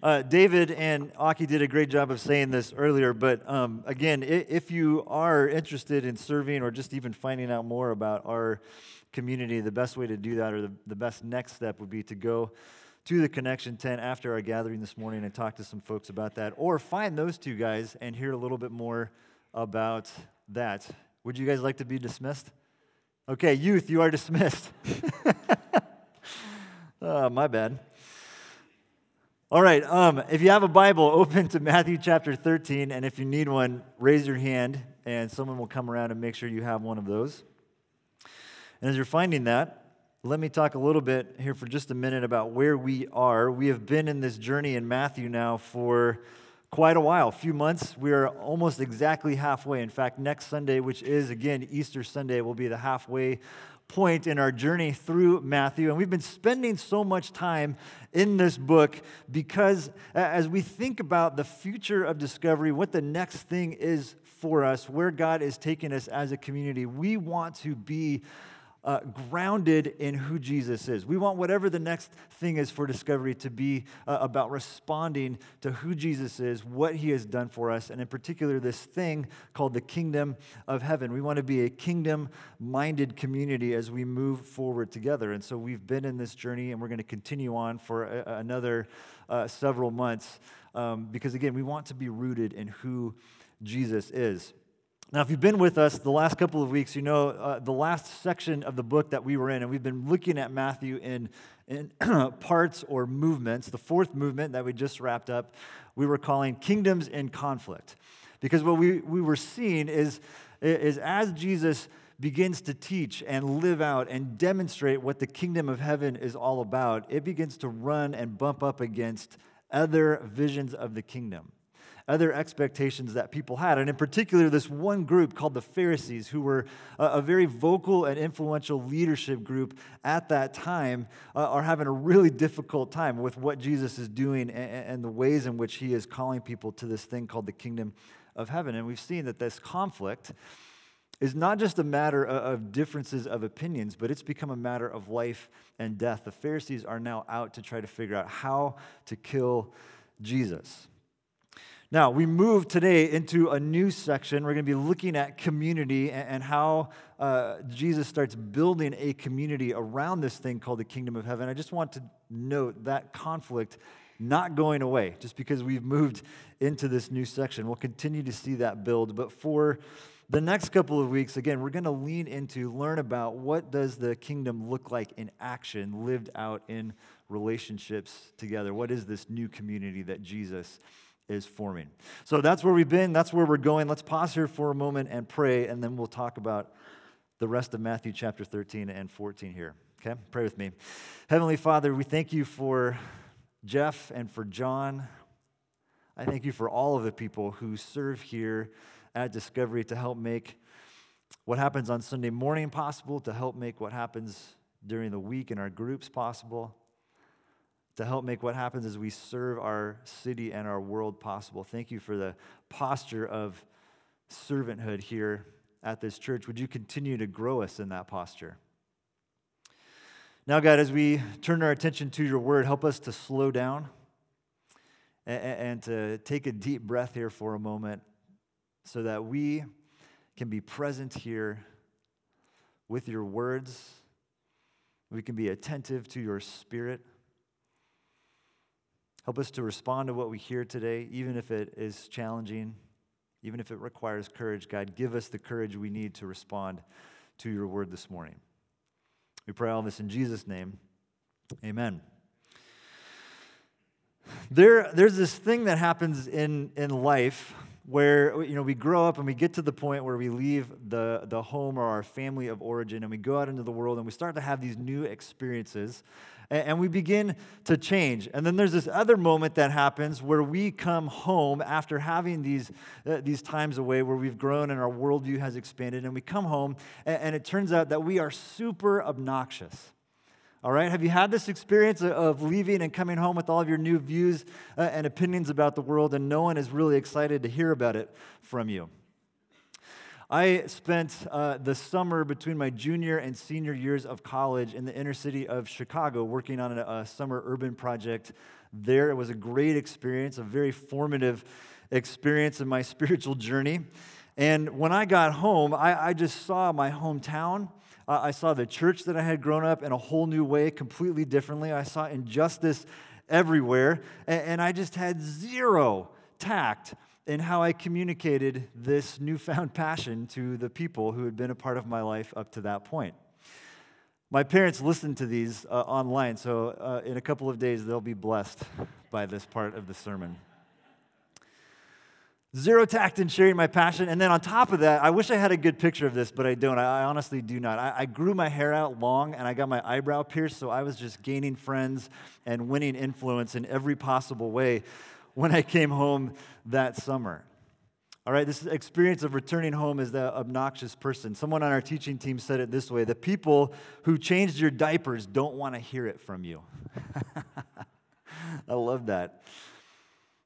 Uh, David and Aki did a great job of saying this earlier, but um, again, if you are interested in serving or just even finding out more about our community, the best way to do that or the, the best next step would be to go to the connection tent after our gathering this morning and talk to some folks about that, or find those two guys and hear a little bit more about that. Would you guys like to be dismissed? Okay, youth, you are dismissed. oh, my bad. All right, um, if you have a Bible, open to Matthew chapter 13, and if you need one, raise your hand, and someone will come around and make sure you have one of those. And as you're finding that, let me talk a little bit here for just a minute about where we are. We have been in this journey in Matthew now for quite a while, a few months. We are almost exactly halfway. In fact, next Sunday, which is again Easter Sunday, will be the halfway point in our journey through Matthew. And we've been spending so much time in this book because as we think about the future of discovery, what the next thing is for us, where God is taking us as a community, we want to be uh, grounded in who Jesus is. We want whatever the next thing is for discovery to be uh, about responding to who Jesus is, what he has done for us, and in particular, this thing called the kingdom of heaven. We want to be a kingdom minded community as we move forward together. And so we've been in this journey and we're going to continue on for a, another uh, several months um, because, again, we want to be rooted in who Jesus is. Now, if you've been with us the last couple of weeks, you know uh, the last section of the book that we were in, and we've been looking at Matthew in, in parts or movements. The fourth movement that we just wrapped up, we were calling Kingdoms in Conflict. Because what we, we were seeing is, is as Jesus begins to teach and live out and demonstrate what the kingdom of heaven is all about, it begins to run and bump up against other visions of the kingdom other expectations that people had. And in particular, this one group called the Pharisees, who were a, very vocal and influential leadership group at that time, uh, are having a really difficult time with what Jesus is doing and the ways in which he is calling people to this thing called the kingdom of heaven. And we've seen that this conflict is not just a matter of differences of opinions, but it's become a matter of life and death. The Pharisees are now out to try to figure out how to kill Jesus. Now, we move today into a new section. We're going to be looking at community and, how uh, Jesus starts building a community around this thing called the kingdom of heaven. I just want to note that conflict not going away just because we've moved into this new section. We'll continue to see that build. But for the next couple of weeks, again, we're going to lean into, learn about what does the kingdom look like in action, lived out in relationships together. What is this new community that Jesus is forming. So that's where we've been. That's where we're going. Let's pause here for a moment and pray, and then we'll talk about the rest of Matthew chapter 13 and 14 here. Okay? Pray with me. Heavenly Father, we thank you for Jeff and for John. I thank you for all of the people who serve here at Discovery to help make what happens on Sunday morning possible, to help make what happens during the week in our groups possible to help make what happens as we serve our city and our world possible. Thank you for the posture of servanthood here at this church. Would you continue to grow us in that posture? Now, God, as we turn our attention to your word, help us to slow down and, to take a deep breath here for a moment so that we can be present here with your words. We can be attentive to your spirit. Help us to respond to what we hear today, even if it is challenging, even if it requires courage. God, give us the courage we need to respond to your word this morning. We pray all this in Jesus' name. Amen. There, there's this thing that happens in, in life where you know we grow up and we get to the point where we leave the, the home or our family of origin and we go out into the world and we start to have these new experiences and we begin to change. And then there's this other moment that happens where we come home after having these, uh, these times away where we've grown and our worldview has expanded, and we come home, and, and it turns out that we are super obnoxious. All right, have you had this experience of leaving and coming home with all of your new views uh, and opinions about the world, and no one is really excited to hear about it from you? I spent uh, the summer between my junior and senior years of college in the inner city of Chicago working on a, a summer urban project there. It was a great experience, a very formative experience in my spiritual journey. And when I got home, I, I just saw my hometown. Uh, I saw the church that I had grown up in a whole new way, completely differently. I saw injustice everywhere. And, and I just had zero tact in how I communicated this newfound passion to the people who had been a part of my life up to that point. My parents listened to these uh, online, so uh, in a couple of days they'll be blessed by this part of the sermon. Zero tact in sharing my passion. And then on top of that, I wish I had a good picture of this, but I don't. I, honestly do not. I, I, grew my hair out long and I got my eyebrow pierced, so I was just gaining friends and winning influence in every possible way when I came home that summer. All right, this experience of returning home as the obnoxious person. Someone on our teaching team said it this way the people who changed your diapers don't want to hear it from you. I love that.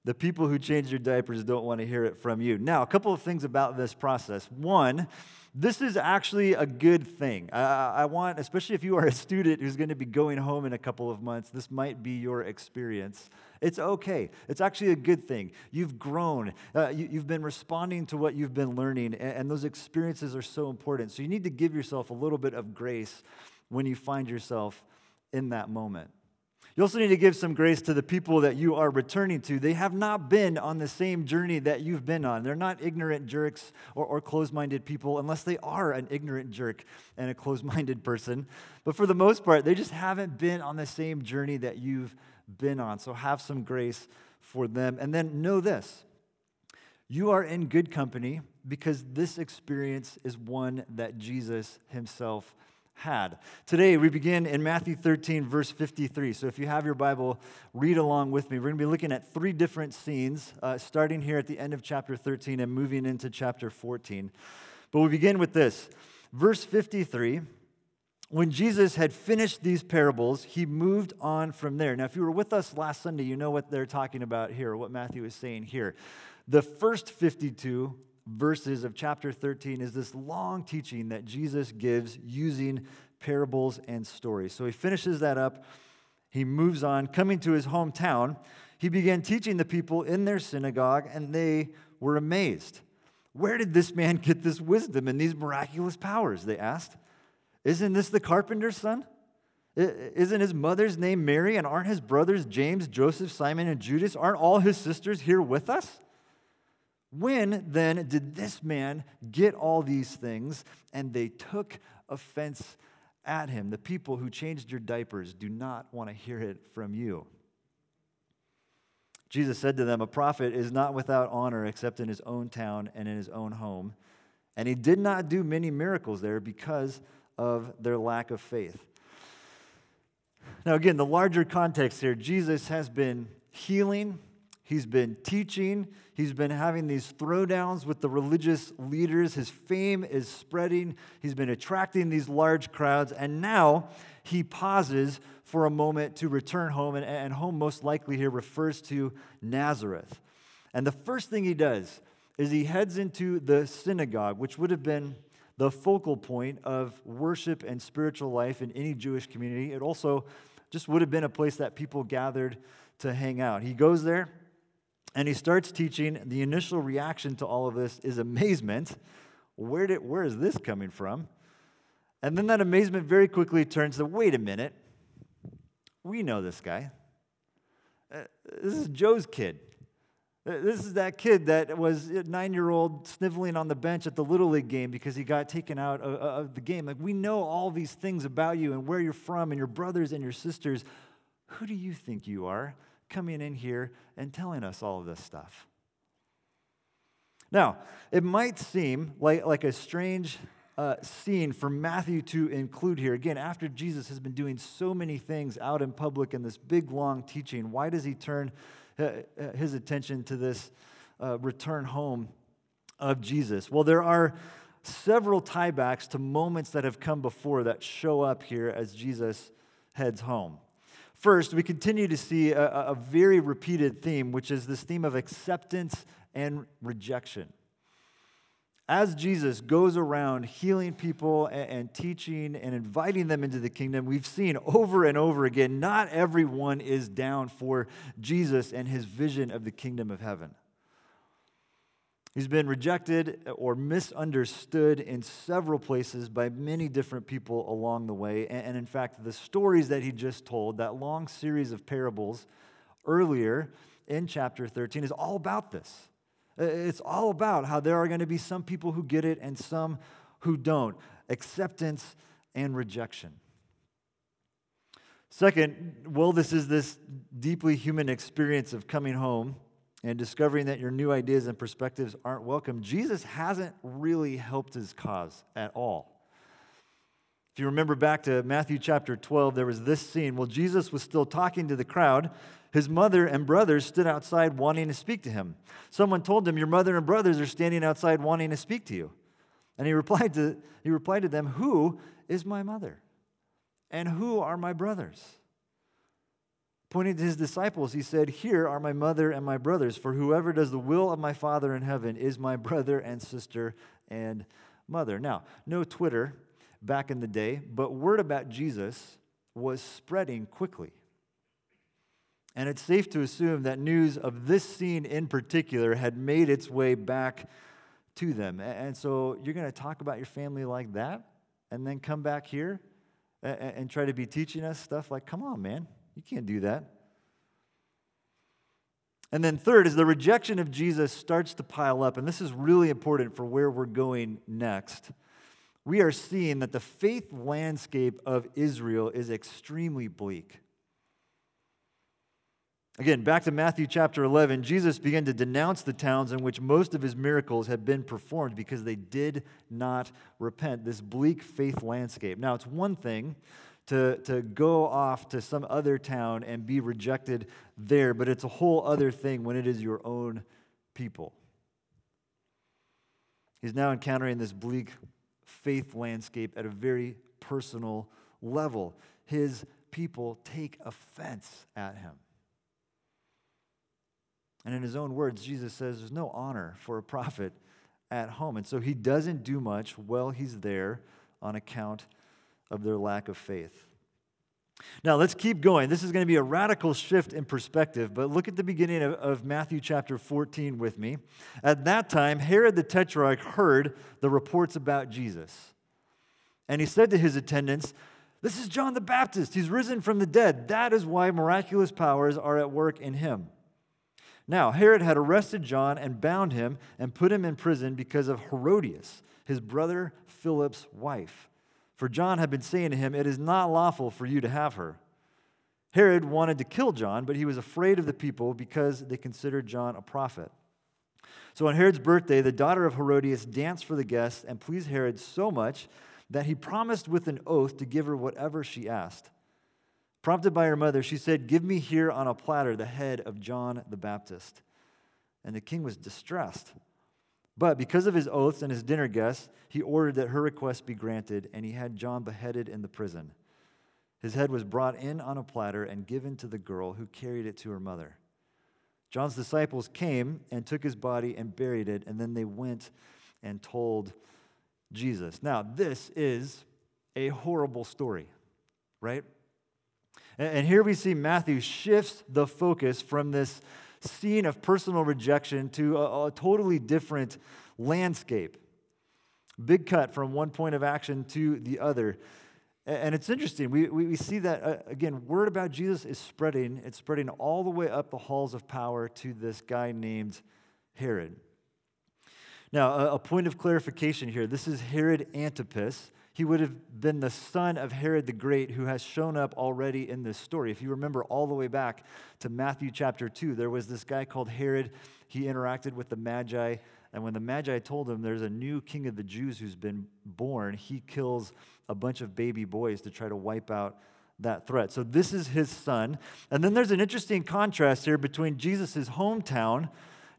The people who changed your diapers don't want to hear it from you. Now, a couple of things about this process. One, this is actually a good thing. I, I, want, especially if you are a student who's going to be going home in a couple of months, this might be your experience. It's okay. It's actually a good thing. You've grown, uh, you, have been responding to what you've been learning, and, and those experiences are so important. So you need to give yourself a little bit of grace when you find yourself in that moment. You also need to give some grace to the people that you are returning to. They have not been on the same journey that you've been on. They're not ignorant jerks or, or closed minded people, unless they are an ignorant jerk and a closed minded person. But for the most part, they just haven't been on the same journey that you've been on. So have some grace for them. And then know this you are in good company because this experience is one that Jesus himself had. Today, we begin in Matthew 13, verse 53. So if you have your Bible, read along with me. We're going to be looking at three different scenes, uh, starting here at the end of chapter 13 and moving into chapter 14. But we begin with this. Verse 53 when Jesus had finished these parables, he moved on from there. Now, if you were with us last Sunday, you know what they're talking about here, what Matthew is saying here. The first 52 verses of chapter 13 is this long teaching that Jesus gives using parables and stories. So he finishes that up. He moves on. Coming to his hometown, he began teaching the people in their synagogue, and they were amazed. Where did this man get this wisdom and these miraculous powers? They asked. Isn't this the carpenter's son? Isn't his mother's name Mary? And aren't his brothers James, Joseph, Simon, and Judas? Aren't all his sisters here with us? When then did this man get all these things? And they took offense at him. The people who changed your diapers do not want to hear it from you. Jesus said to them, A prophet is not without honor except in his own town and in his own home. And he did not do many miracles there because of their lack of faith. Now, again, the larger context here Jesus has been healing He's been teaching, he's been having these throwdowns with the religious leaders. His fame is spreading, he's been attracting these large crowds, and now he pauses for a moment to return home. And, and home, most likely, here refers to Nazareth. And the first thing he does is he heads into the synagogue, which would have been the focal point of worship and spiritual life in any Jewish community. It also just would have been a place that people gathered to hang out. He goes there and he starts teaching. The initial reaction to all of this is amazement. Where, did, where is this coming from? And then that amazement very quickly turns to wait a minute. We know this guy. Uh, this is Joe's kid. Uh, this is that kid that was nine year old sniveling on the bench at the Little League game because he got taken out of, of the game. Like, we know all these things about you and where you're from and your brothers and your sisters. Who do you think you are? Coming in here and telling us all of this stuff. Now, it might seem like, like a strange uh, scene for Matthew to include here. Again, after Jesus has been doing so many things out in public in this big, long teaching, why does he turn uh, uh his attention to this uh, return home of Jesus? Well, there are several tiebacks to moments that have come before that show up here as Jesus heads home. First, we continue to see a, a, very repeated theme, which is this theme of acceptance and rejection. as Jesus goes around healing people and, and, teaching and inviting them into the kingdom, we've seen over and over again not everyone is down for Jesus and his vision of the kingdom of heaven. He's been rejected or misunderstood in several places by many different people along the way. And, in fact, the stories that he just told, that long series of parables earlier in chapter 13, is all about this. It's all about how there are going to be some people who get it and some who don't. Acceptance and rejection. Second, well, this is this deeply human experience of coming home and discovering that your new ideas and perspectives aren't welcome. Jesus hasn't really helped his cause at all. If you remember back to Matthew chapter 12, there was this scene. Well, Jesus was still talking to the crowd his mother and brothers stood outside wanting to speak to him. Someone told him, Your mother and brothers are standing outside wanting to speak to you. And he replied to, he replied to them, Who is my mother? And who are my brothers? Pointing to his disciples, he said, Here are my mother and my brothers, for whoever does the will of my Father in heaven is my brother and sister and mother. Now, no Twitter back in the day, but word about Jesus was spreading quickly. And it's safe to assume that news of this scene in particular had made its way back to them. And so you're going to talk about your family like that and then come back here and try to be teaching us stuff like, come on, man, you can't do that. And then, third, is the rejection of Jesus starts to pile up, and this is really important for where we're going next, we are seeing that the faith landscape of Israel is extremely bleak. Again, back to Matthew chapter 11, Jesus began to denounce the towns in which most of his miracles had been performed because they did not repent. This bleak faith landscape. Now, it's one thing to, to go off to some other town and be rejected there, but it's a whole other thing when it is your own people. He's now encountering this bleak faith landscape at a very personal level. His people take offense at him. And in his own words, Jesus says there's no honor for a prophet at home. And so he doesn't do much while he's there on account of their lack of faith. Now, let's keep going. This is going to be a radical shift in perspective, but look at the beginning of, of, Matthew chapter 14 with me. At that time, Herod the Tetrarch heard the reports about Jesus. And he said to his attendants, This is John the Baptist. He's risen from the dead. That is why miraculous powers are at work in him. Now, Herod had arrested John and bound him and put him in prison because of Herodias, his brother Philip's wife. For John had been saying to him, It is not lawful for you to have her. Herod wanted to kill John, but he was afraid of the people because they considered John a prophet. So on Herod's birthday, the daughter of Herodias danced for the guests and pleased Herod so much that he promised with an oath to give her whatever she asked. Prompted by her mother, she said, Give me here on a platter the head of John the Baptist. And the king was distressed. But because of his oaths and his dinner guests, he ordered that her request be granted, and he had John beheaded in the prison. His head was brought in on a platter and given to the girl who carried it to her mother. John's disciples came and took his body and buried it, and then they went and told Jesus. Now, this is a horrible story, right? And here we see Matthew shifts the focus from this scene of personal rejection to a, a totally different landscape. Big cut from one point of action to the other. And it's interesting. We, we, see that, uh, again, word about Jesus is spreading. It's spreading all the way up the halls of power to this guy named Herod. Now, a, a point of clarification here this is Herod Antipas. He would have been the son of Herod the Great, who has shown up already in this story. If you remember all the way back to Matthew chapter 2, there was this guy called Herod. He interacted with the Magi. And when the Magi told him there's a new king of the Jews who's been born, he kills a bunch of baby boys to try to wipe out that threat. So this is his son. And then there's an interesting contrast here between Jesus' hometown,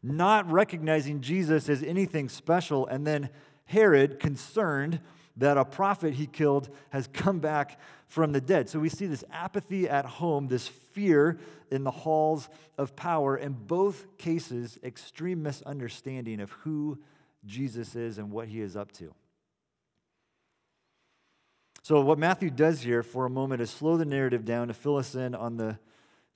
not recognizing Jesus as anything special, and then Herod concerned that a prophet he killed has come back from the dead. So we see this apathy at home, this fear in the halls of power. In both cases, extreme misunderstanding of who Jesus is and what he is up to. So, what Matthew does here for a moment is slow the narrative down to fill us in on the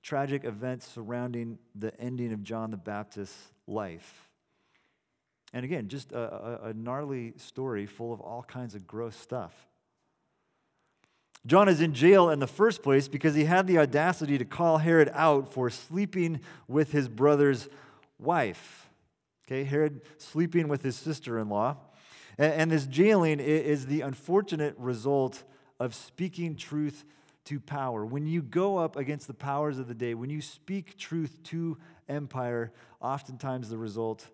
tragic events surrounding the ending of John the Baptist's life. And again, just a, a, a gnarly story full of all kinds of gross stuff. John is in jail in the first place because he had the audacity to call Herod out for sleeping with his brother's wife. Okay, Herod sleeping with his sister in law. And, this jailing is the unfortunate result of speaking truth to power. When you go up against the powers of the day, when you speak truth to empire, oftentimes the result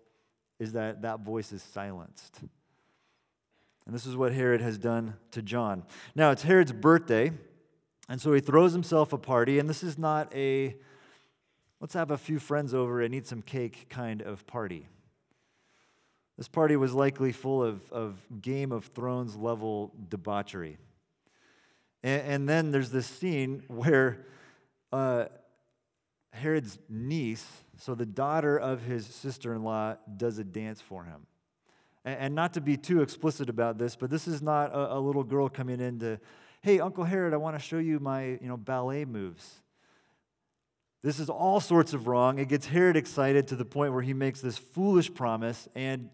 is that that voice is silenced. And this is what Herod has done to John. Now, it's Herod's birthday, and so he throws himself a party, and this is not a let's have a few friends over and eat some cake kind of party. This party was likely full of, of Game of Thrones level debauchery. And, and then there's this scene where uh, Herod's niece, so the daughter of his sister in law, does a dance for him. And, not to be too explicit about this, but this is not a little girl coming in to, hey, Uncle Herod, I want to show you my you know, ballet moves. This is all sorts of wrong. It gets Herod excited to the point where he makes this foolish promise, and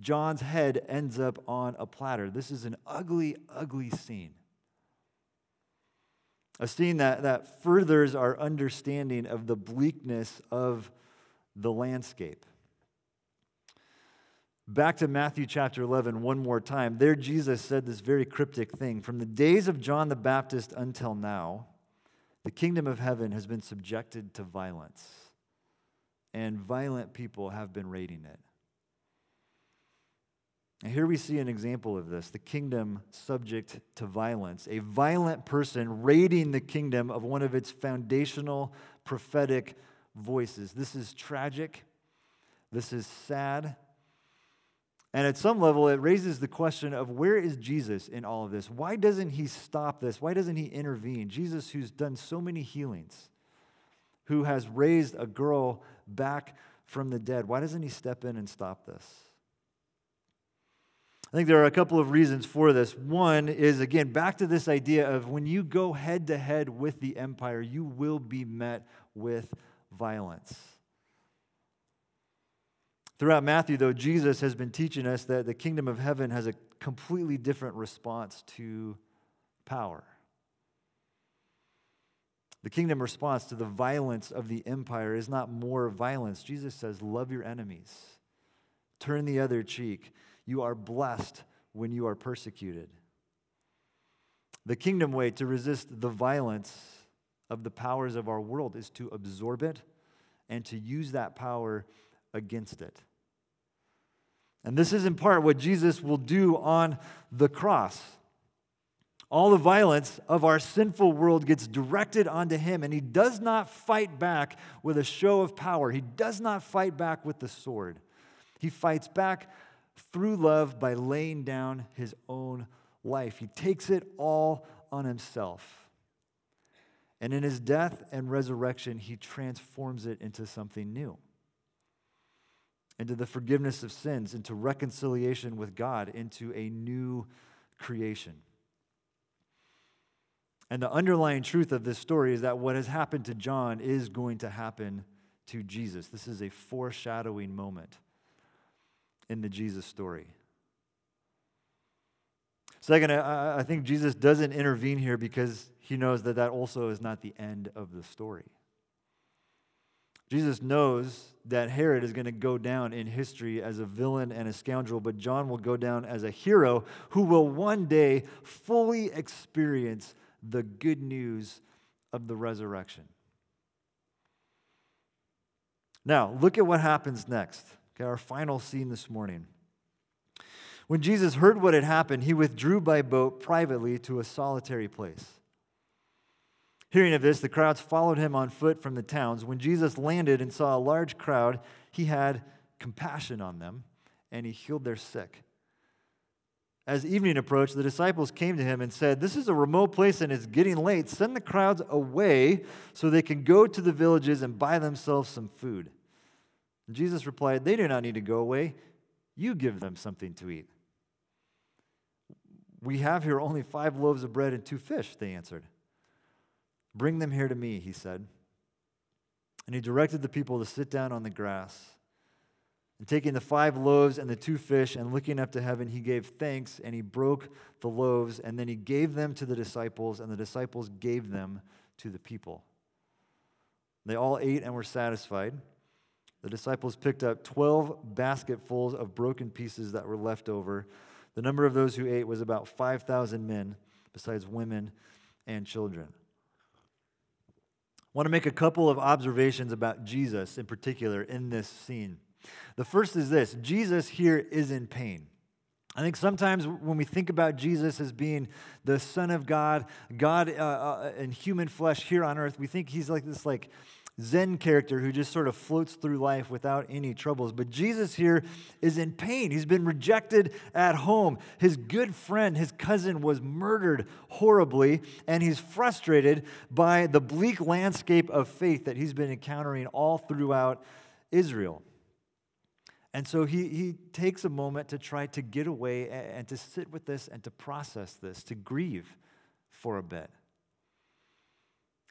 John's head ends up on a platter. This is an ugly, ugly scene. A scene that, that furthers our understanding of the bleakness of the landscape. Back to Matthew chapter 11, one more time. There, Jesus said this very cryptic thing From the days of John the Baptist until now, the kingdom of heaven has been subjected to violence, and violent people have been raiding it. And here we see an example of this the kingdom subject to violence. A violent person raiding the kingdom of one of its foundational prophetic voices. This is tragic. This is sad. And at some level, it raises the question of where is Jesus in all of this? Why doesn't he stop this? Why doesn't he intervene? Jesus, who's done so many healings, who has raised a girl back from the dead, why doesn't he step in and stop this? I think there are a couple of reasons for this. One is, again, back to this idea of when you go head to head with the empire, you will be met with violence. Throughout Matthew, though, Jesus has been teaching us that the kingdom of heaven has a completely different response to power. The kingdom response to the violence of the empire is not more violence. Jesus says, Love your enemies, turn the other cheek. You are blessed when you are persecuted. The kingdom way to resist the violence of the powers of our world is to absorb it and to use that power against it. And this is in part what Jesus will do on the cross. All the violence of our sinful world gets directed onto him, and he does not fight back with a show of power. He does not fight back with the sword. He fights back through love by laying down his own life. He takes it all on himself. And in his death and resurrection, he transforms it into something new into the forgiveness of sins, into reconciliation with God, into a new creation. And the underlying truth of this story is that what has happened to John is going to happen to Jesus. This is a foreshadowing moment in the Jesus story. Second, I, think Jesus doesn't intervene here because he knows that that also is not the end of the story. Jesus knows that Herod is going to go down in history as a villain and a scoundrel, but John will go down as a hero who will one day fully experience the good news of the resurrection. Now, look at what happens next. Okay, our final scene this morning. When Jesus heard what had happened, he withdrew by boat privately to a solitary place. Hearing of this, the crowds followed him on foot from the towns. When Jesus landed and saw a large crowd, he had compassion on them and he healed their sick. As evening approached, the disciples came to him and said, This is a remote place and it's getting late. Send the crowds away so they can go to the villages and buy themselves some food. Jesus replied, They do not need to go away. You give them something to eat. We have here only five loaves of bread and two fish, they answered. Bring them here to me, he said. And he directed the people to sit down on the grass. And taking the five loaves and the two fish and looking up to heaven, he gave thanks and he broke the loaves and then he gave them to the disciples, and the disciples gave them to the people. They all ate and were satisfied. The disciples picked up 12 basketfuls of broken pieces that were left over. The number of those who ate was about 5,000 men, besides women and children. I want to make a couple of observations about Jesus in particular in this scene. The first is this Jesus here is in pain. I think sometimes when we think about Jesus as being the Son of God, God uh, uh, in human flesh here on earth, we think he's like this like Zen character who just sort of floats through life without any troubles. But Jesus here is in pain. He's been rejected at home. His good friend, his cousin, was murdered horribly, and he's frustrated by the bleak landscape of faith that he's been encountering all throughout Israel. And so he, he takes a moment to try to get away and to sit with this and to process this, to grieve for a bit.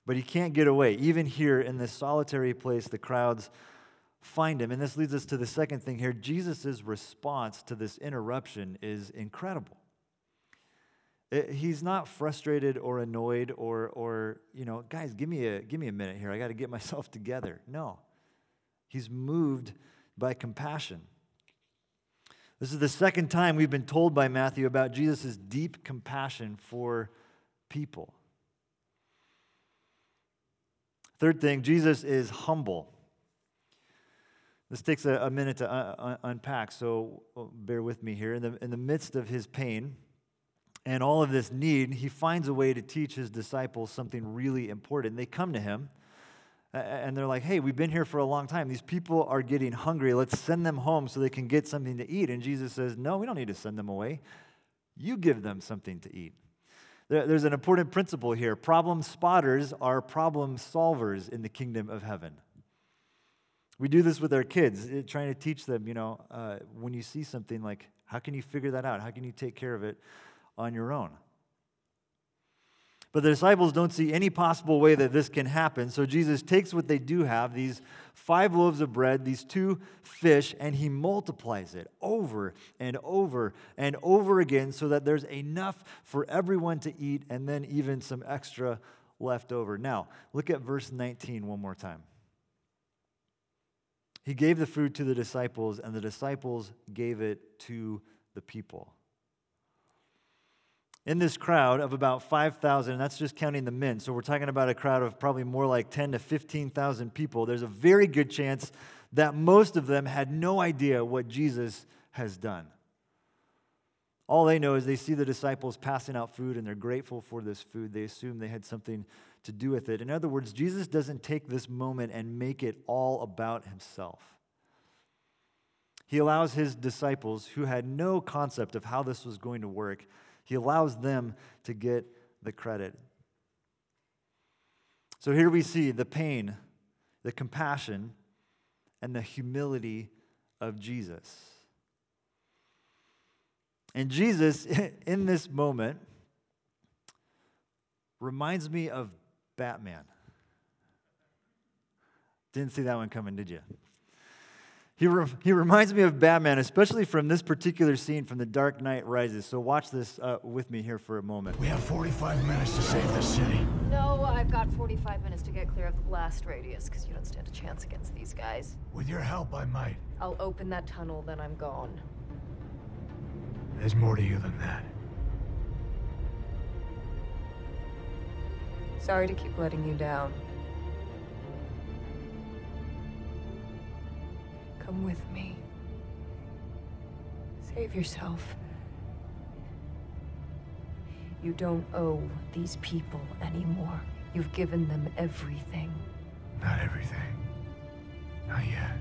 But he can't get away. Even here in this solitary place, the crowds find him. And this leads us to the second thing here Jesus' response to this interruption is incredible. It, he's not frustrated or annoyed or, or, you know, guys, give me a, give me a minute here. I got to get myself together. No. He's moved by compassion. This is the second time we've been told by Matthew about Jesus' deep compassion for people. Third thing, Jesus is humble. This takes a, a minute to un- un- unpack, so uh, bear with me here. In the, in the midst of his pain and all of this need, he finds a way to teach his disciples something really important. They come to him and they're like, hey, we've been here for a long time. These people are getting hungry. Let's send them home so they can get something to eat. And Jesus says, no, we don't need to send them away. You give them something to eat. There's an important principle here. Problem spotters are problem solvers in the kingdom of heaven. We do this with our kids, eh, trying to teach them, you know, uh, when you see something like, how can you figure that out? How can you take care of it on your own? But the disciples don't see any possible way that this can happen. So Jesus takes what they do have, these five loaves of bread, these two fish, and he multiplies it over and over and over again so that there's enough for everyone to eat and then even some extra left over. Now, look at verse 19 one more time. He gave the food to the disciples, and the disciples gave it to the people in this crowd of about 5,000, and that's just counting the men. So we're talking about a crowd of probably more like 10 to 15,000 people. There's a very good chance that most of them had no idea what Jesus has done. All they know is they see the disciples passing out food and they're grateful for this food. They assume they had something to do with it. In other words, Jesus doesn't take this moment and make it all about himself. He allows his disciples, who had no concept of how this was going to work, he allows them to get the credit. So here we see the pain, the compassion, and the humility of Jesus. And Jesus, in this moment, reminds me of Batman. Didn't see that one coming, did you? He, re- he reminds me of Batman, especially from this particular scene from The Dark Knight Rises. So watch this uh, with me here for a moment. We have 45 minutes to save the city. No, I've got 45 minutes to get clear of the blast radius, because you don't stand a chance against these guys. With your help, I might. I'll open that tunnel, then I'm gone. There's more to you than that. Sorry to keep letting you down. Come with me. Save yourself. You don't owe these people anymore. You've given them everything. Not everything. Not yet.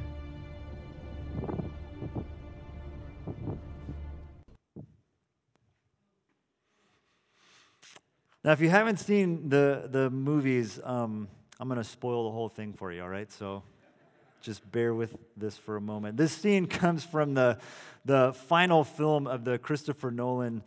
Now, if you haven't seen the, the movies, um, I'm going to spoil the whole thing for you, all right? So just bear with this for a moment. This scene comes from the, the final film of the Christopher Nolan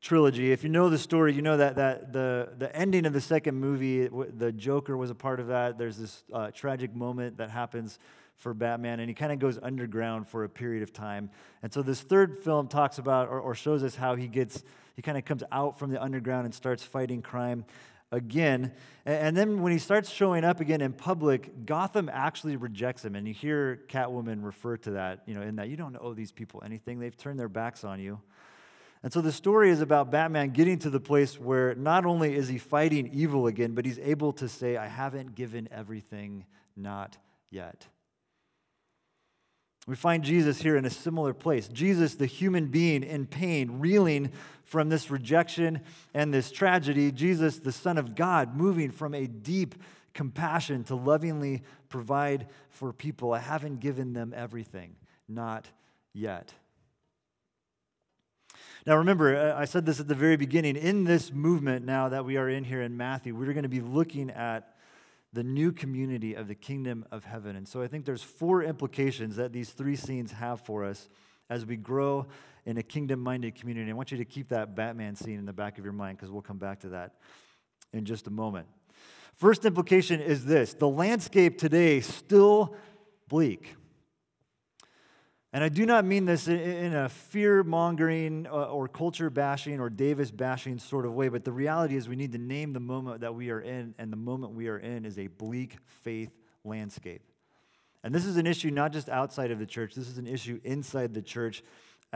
trilogy. If you know the story, you know that, that the, the ending of the second movie, the Joker was a part of that. There's this uh, tragic moment that happens for Batman, and he kind of goes underground for a period of time. And so this third film talks about or, or shows us how he gets, he kind of comes out from the underground and starts fighting crime again. And then when he starts showing up again in public, Gotham actually rejects him. And you hear Catwoman refer to that, you know, in that you don't owe these people anything. They've turned their backs on you. And so the story is about Batman getting to the place where not only is he fighting evil again, but he's able to say, I haven't given everything, not yet. We find Jesus here in a similar place. Jesus, the human being in pain, reeling from this rejection and this tragedy. Jesus, the Son of God, moving from a deep compassion to lovingly provide for people. I haven't given them everything, not yet. Now, remember, uh, I said this at the very beginning. In this movement now that we are in here in Matthew, we're going to be looking at the new community of the kingdom of heaven. And so I think there's four implications that these three scenes have for us as we grow in a kingdom minded community. I want you to keep that Batman scene in the back of your mind because we'll come back to that in just a moment. First implication is this the landscape today still bleak. And I do not mean this in a fear mongering uh, or culture bashing or Davis bashing sort of way, but the reality is we need to name the moment that we are in, and the moment we are in is a bleak faith landscape. And this is an issue not just outside of the church, this is an issue inside the church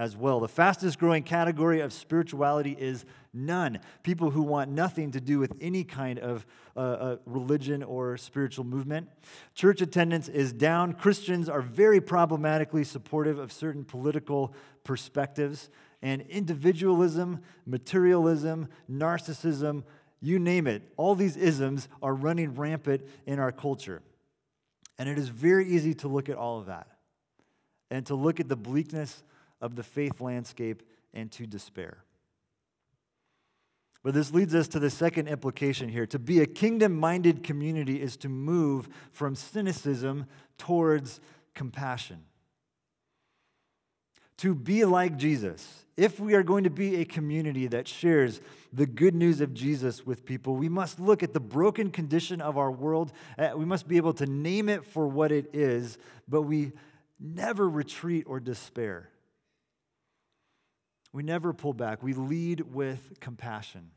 as well. The fastest growing category of spirituality is none. People who want nothing to do with any kind of uh, uh, religion or spiritual movement. Church attendance is down. Christians are very problematically supportive of certain political perspectives. And individualism, materialism, narcissism, you name it, all these isms are running rampant in our culture. And it is very easy to look at all of that and to look at the bleakness of the faith landscape and to despair. But this leads us to the second implication here. To be a kingdom minded community is to move from cynicism towards compassion. To be like Jesus. If we are going to be a community that shares the good news of Jesus with people, we must look at the broken condition of our world. Uh, we must be able to name it for what it is, but we never retreat or despair. We never pull back. We lead with compassion.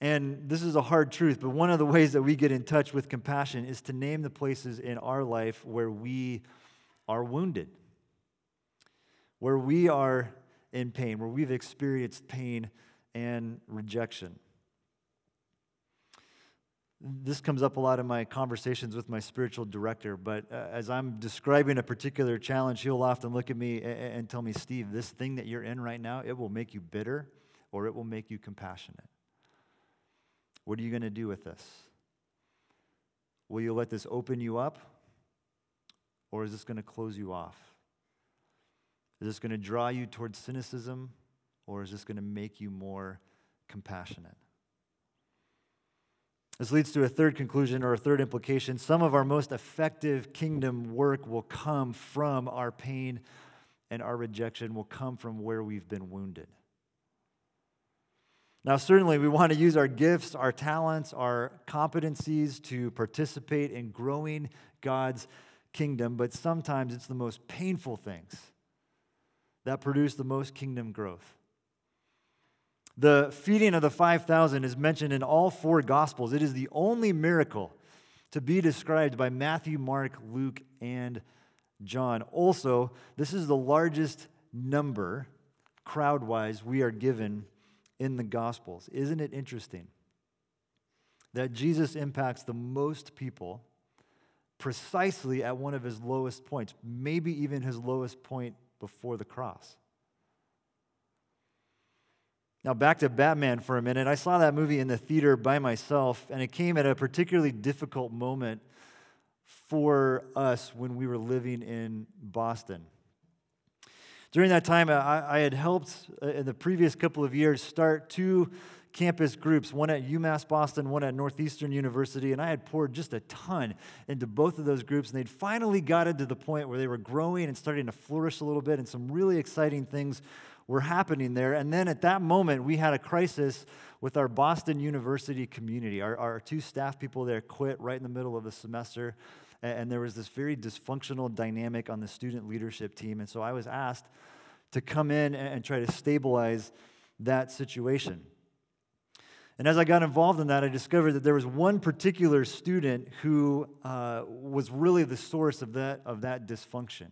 And this is a hard truth, but one of the ways that we get in touch with compassion is to name the places in our life where we are wounded, where we are in pain, where we've experienced pain and rejection this comes up a lot in my conversations with my spiritual director, but uh, as I'm describing a particular challenge, he'll often look at me and, and tell me, Steve, this thing that you're in right now, it will make you bitter or it will make you compassionate. What are you going to do with this? Will you let this open you up or is this going to close you off? Is this going to draw you towards cynicism or is this going to make you more compassionate? This leads to a third conclusion or a third implication. Some of our most effective kingdom work will come from our pain and our rejection, will come from where we've been wounded. Now, certainly, we want to use our gifts, our talents, our competencies to participate in growing God's kingdom, but sometimes it's the most painful things that produce the most kingdom growth. The feeding of the 5,000 is mentioned in all four Gospels. It is the only miracle to be described by Matthew, Mark, Luke, and John. Also, this is the largest number, crowd wise, we are given in the Gospels. Isn't it interesting that Jesus impacts the most people precisely at one of his lowest points, maybe even his lowest point before the cross? Now, back to Batman for a minute. I saw that movie in the theater by myself, and it came at a particularly difficult moment for us when we were living in Boston. During that time, I, I had helped uh, in the previous couple of years start two campus groups, one at UMass Boston, one at Northeastern University, and I had poured just a ton into both of those groups, and they'd finally gotten to the point where they were growing and starting to flourish a little bit, and some really exciting things were happening there. And then at that moment, we had a crisis with our Boston University community. Our, our two staff people there quit right in the middle of the semester, and, there was this very dysfunctional dynamic on the student leadership team. And so I was asked to come in and, and try to stabilize that situation. And as I got involved in that, I discovered that there was one particular student who uh, was really the source of that, of that dysfunction.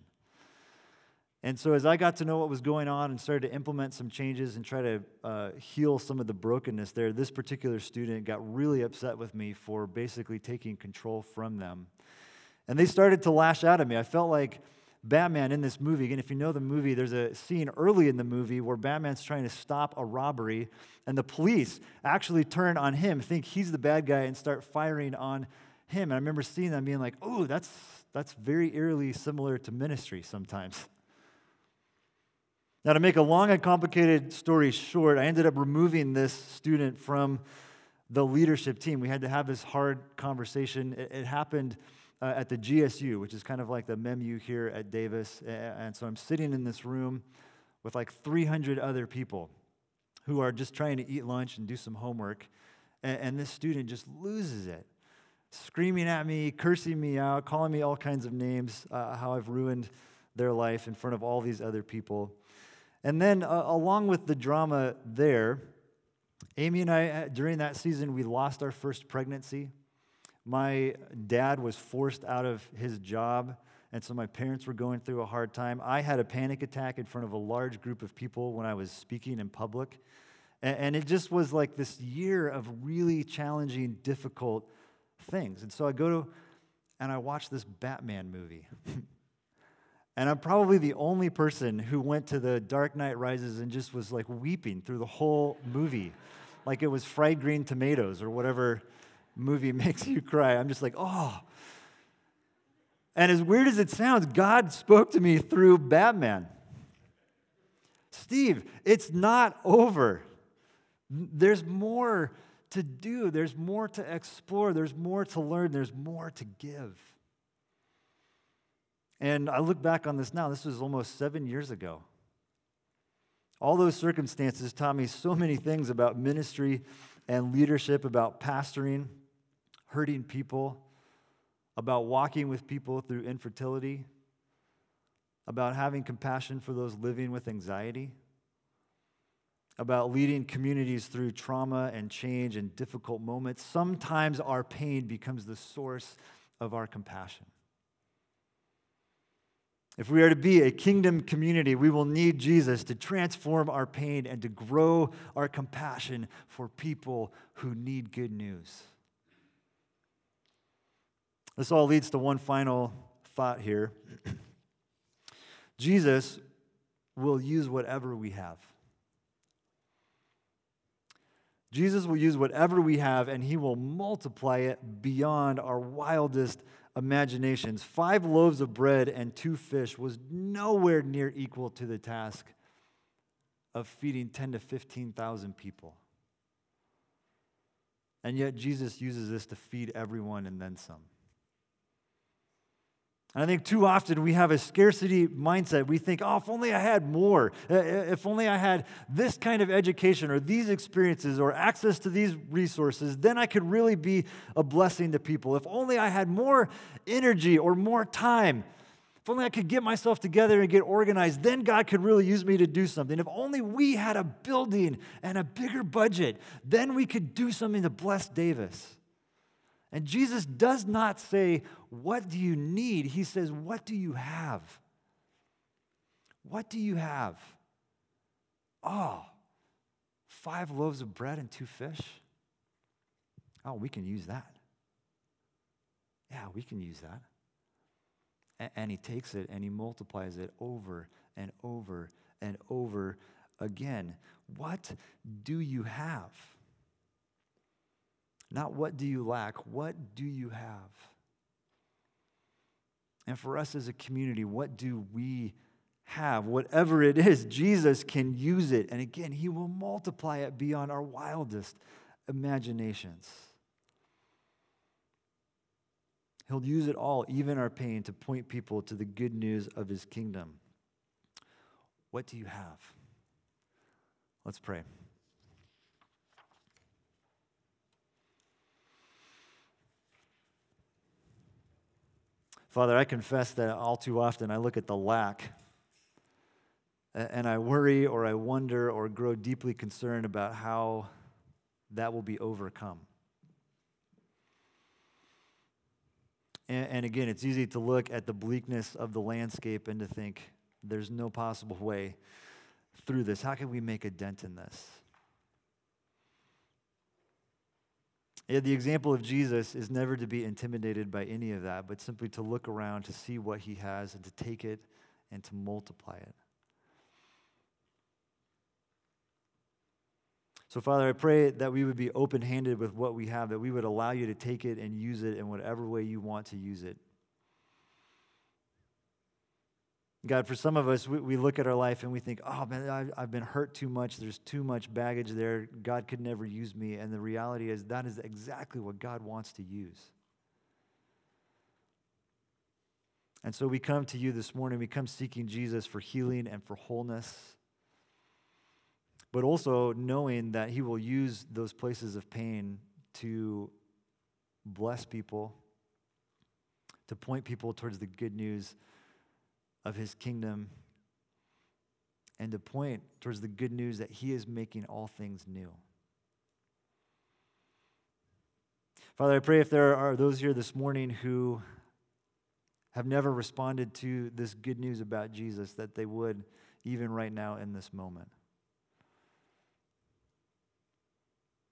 And so, as I got to know what was going on and started to implement some changes and try to uh, heal some of the brokenness there, this particular student got really upset with me for basically taking control from them. And they started to lash out at me. I felt like Batman in this movie. Again, if you know the movie, there's a scene early in the movie where Batman's trying to stop a robbery, and the police actually turn on him, think he's the bad guy, and start firing on him. And I remember seeing that being like, oh, that's, that's very eerily similar to ministry sometimes. Now, to make a long and complicated story short, I ended up removing this student from the leadership team. We had to have this hard conversation. It, it happened uh, at the GSU, which is kind of like the MEMU here at Davis. And so I'm sitting in this room with like 300 other people who are just trying to eat lunch and do some homework. And, and this student just loses it, screaming at me, cursing me out, calling me all kinds of names, uh, how I've ruined their life in front of all these other people. And then, uh, along with the drama there, Amy and I, uh, during that season, we lost our first pregnancy. My dad was forced out of his job, and so my parents were going through a hard time. I had a panic attack in front of a large group of people when I was speaking in public. And, and it just was like this year of really challenging, difficult things. And so I go to, and I watch this Batman movie. And I'm probably the only person who went to the Dark Knight Rises and just was like weeping through the whole movie, like it was fried green tomatoes or whatever movie makes you cry. I'm just like, oh. And as weird as it sounds, God spoke to me through Batman. Steve, it's not over. There's more to do, there's more to explore, there's more to learn, there's more to give. And I look back on this now, this was almost seven years ago. All those circumstances taught me so many things about ministry and leadership, about pastoring, hurting people, about walking with people through infertility, about having compassion for those living with anxiety, about leading communities through trauma and change and difficult moments. Sometimes our pain becomes the source of our compassion. If we are to be a kingdom community, we will need Jesus to transform our pain and to grow our compassion for people who need good news. This all leads to one final thought here Jesus will use whatever we have. Jesus will use whatever we have and he will multiply it beyond our wildest imaginations. Five loaves of bread and two fish was nowhere near equal to the task of feeding 10 to 15,000 people. And yet, Jesus uses this to feed everyone and then some. And I think too often we have a scarcity mindset. We think, oh, if only I had more, uh, uh, if only I had this kind of education or these experiences or access to these resources, then I could really be a blessing to people. If only I had more energy or more time, if only I could get myself together and get organized, then God could really use me to do something. If only we had a building and a bigger budget, then we could do something to bless Davis. And Jesus does not say, What do you need? He says, What do you have? What do you have? Oh, five loaves of bread and two fish? Oh, we can use that. Yeah, we can use that. And he takes it and he multiplies it over and over and over again. What do you have? Not what do you lack, what do you have? And for us as a community, what do we have, whatever it is, Jesus can use it. And again, He will multiply it beyond our wildest imaginations. He'll use it all, even our pain, to point people to the good news of His kingdom. What do you have? Let's pray. Father, I confess that all too often I look at the lack and I worry or I wonder or grow deeply concerned about how that will be overcome. And, again, it's easy to look at the bleakness of the landscape and to think there's no possible way through this. How can we make a dent in this? Yeah, the example of Jesus is never to be intimidated by any of that, but simply to look around to see what he has and to take it and to multiply it. So, Father, I pray that we would be open handed with what we have, that we would allow you to take it and use it in whatever way you want to use it. God, for some of us, we, we look at our life and we think, oh man, I've, I've been hurt too much. There's too much baggage there. God could never use me. And the reality is, that is exactly what God wants to use. And so we come to you this morning. We come seeking Jesus for healing and for wholeness, but also knowing that He will use those places of pain to bless people, to point people towards the good news of his kingdom and to point towards the good news that he is making all things new. Father, I pray if there are those here this morning who have never responded to this good news about Jesus, that they would even right now in this moment.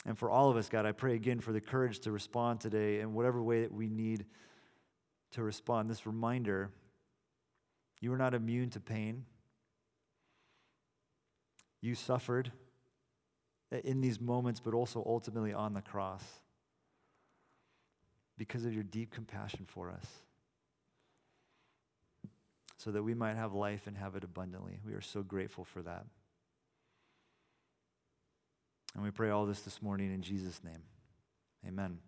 And for all of us, God, I pray again for the courage to respond today in whatever way that we need to respond. This reminder you were not immune to pain. You suffered in these moments, but also ultimately on the cross because of your deep compassion for us, so that we might have life and have it abundantly. We are so grateful for that. And we pray all this this morning in Jesus' name. Amen.